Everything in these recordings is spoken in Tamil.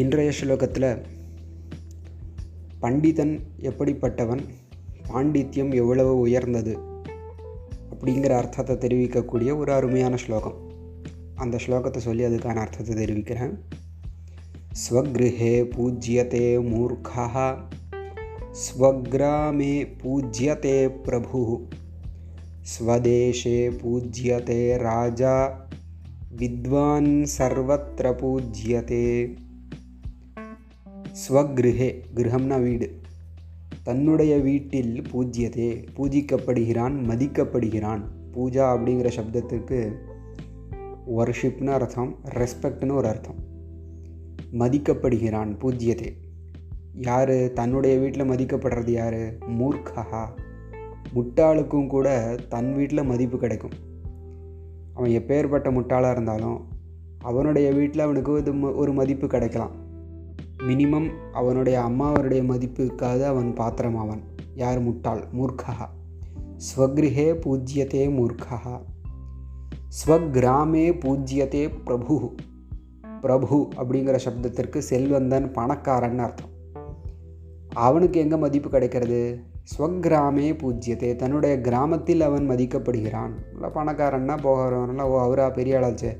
இன்றைய ஸ்லோகத்தில் பண்டிதன் எப்படிப்பட்டவன்? பாண்டித்யம் எவ்வளவு உயர்ந்தது? அப்படிங்கிற அர்த்தத்தை தெரிவிக்கக்கூடிய ஒரு அருமையான ஸ்லோகம். அந்த ஸ்லோகத்தை சொல்லி அதுக்கான அர்த்தத்தை தெரிவிக்கிறேன். ஸ்வகிருஹே பூஜ்யதே மூர்க்கா ஸ்வகிராமே பூஜ்யதே பிரபு ஸ்வதேஷே பூஜ்யதே ராஜா வித்வான் சர்வத்திர பூஜ்யதே ஸ்வக்ருஹே கிரகம்னா வீடு. தன்னுடைய வீட்டில் பூஜ்யதே பூஜிக்கப்படுகிறான் மதிக்கப்படுகிறான். பூஜா அப்படிங்கிற சப்தத்துக்கு வர்ஷிப்னு அர்த்தம் ரெஸ்பெக்ட்னு ஒரு அர்த்தம். மதிக்கப்படுகிறான் பூஜ்யதே. யார்? தன்னுடைய வீட்டில் மதிக்கப்படுறது யார்? மூர்க்கஹா. முட்டாளுக்கும் கூட தன் வீட்டில் மதிப்பு கிடைக்கும். அவன் எப்பேற்பட்ட முட்டாளாக இருந்தாலும் அவனுடைய வீட்டில் அவனுக்கு இது ஒரு மதிப்பு கிடைக்கலாம். மினிமம் அவனுடைய அம்மாவருடைய மதிப்புக்காக அவன் பாத்திரம் அவன் யார் முட்டாள்? மூர்க்கா ஸ்வகிருகே பூஜ்யத்தே மூர்க்கா ஸ்வகிராமே பூஜ்யத்தே பிரபு பிரபு அப்படிங்கிற சப்தத்திற்கு செல்வந்தன் பணக்காரன் அர்த்தம். அவனுக்கு எங்கே மதிப்பு கிடைக்கிறது? ஸ்வகிராமே பூஜ்யத்தை தன்னுடைய கிராமத்தில் அவன் மதிக்கப்படுகிறான். இல்லை பணக்காரன்னா போகிறவன்லாம் ஓ அவரா பெரிய ஆளாச்சே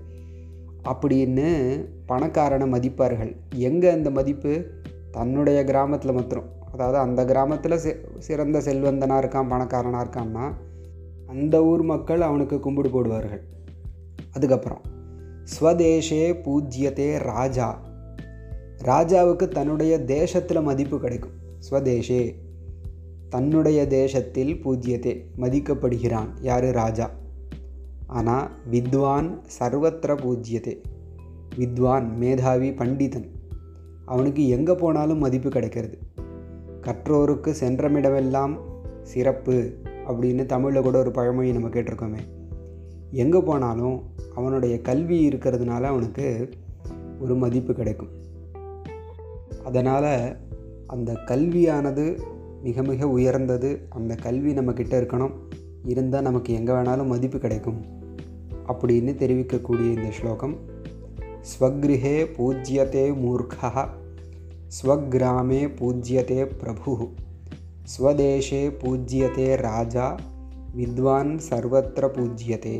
அப்படின்னு பணக்காரனை மதிப்பார்கள். எங்கே அந்த மதிப்பு? தன்னுடைய கிராமத்தில் மாத்திரம். அதாவது அந்த கிராமத்தில் சிறந்த செல்வந்தனாக இருக்கான் பணக்காரனாக இருக்கான்னா அந்த ஊர் மக்கள் அவனுக்கு கும்பிடு போடுவார்கள். அதுக்கப்புறம் ஸ்வதேஷே பூஜ்யத்தே ராஜா. ராஜாவுக்கு தன்னுடைய தேசத்தில் மதிப்பு கிடைக்கும். ஸ்வதேஷே தன்னுடைய தேசத்தில் பூஜ்யத்தே மதிக்கப்படுகிறான். யார்? ராஜா. ஆனால் வித்வான் சர்வத்திர பூஜ்யதே வித்வான் மேதாவி பண்டிதன். அவனுக்கு எங்கே போனாலும் மதிப்பு கிடைக்கிறது. கற்றோருக்கு சென்றமிடமெல்லாம் சிறப்பு அப்படின்னு தமிழில் கூட ஒரு பழமொழி நம்ம கேட்டிருக்கோமே. எங்கே போனாலும் அவனுடைய கல்வி இருக்கிறதுனால அவனுக்கு ஒரு மதிப்பு கிடைக்கும். அதனால் அந்த கல்வியானது மிக மிக உயர்ந்தது. அந்த கல்வி நம்மக்கிட்ட இருக்கணும். இருந்தால் நமக்கு எங்கே வேணாலும் மதிப்பு கிடைக்கும். அப்படின்னு தெரிவிக்கக்கூடிய இந்த ஸ்லோகம் ஸ்வக்ருஹே பூஜ்யத்தே மூர்க்கா ஸ்வக்ராமே பூஜ்யத்தே பிரபு ஸ்வதேஷே பூஜ்யத்தே ராஜா வித்வான் சர்வத்திர பூஜ்யத்தே